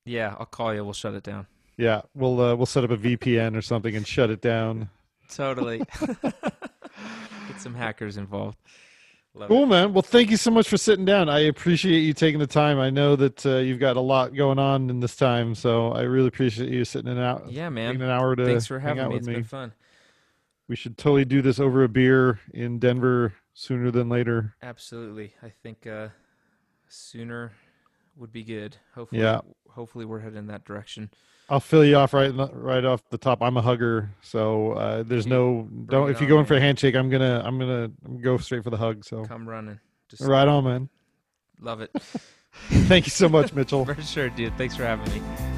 Yeah, I'll call you. We'll shut it down. yeah we'll uh, we'll set up a VPN or something and shut it down. Totally. Get some hackers involved. Love Cool, it. man. Well, thank you so much for sitting down. I appreciate you taking the time. I know that uh, you've got a lot going on in this time, so I really appreciate you sitting in out. Yeah, man. an hour to Thanks for having me. It's me. been fun. We should totally do this over a beer in Denver sooner than later. Absolutely. I think uh, sooner would be good. Hopefully, Yeah. hopefully we're heading in that direction. I'll fill you off right right off the top. I'm a hugger, so uh, there's no don't. If you're going for a handshake, I'm gonna I'm gonna go straight for the hug. So Come running. Just right on, man. love it. Thank you so much, Mitchell. for sure, dude. Thanks for having me.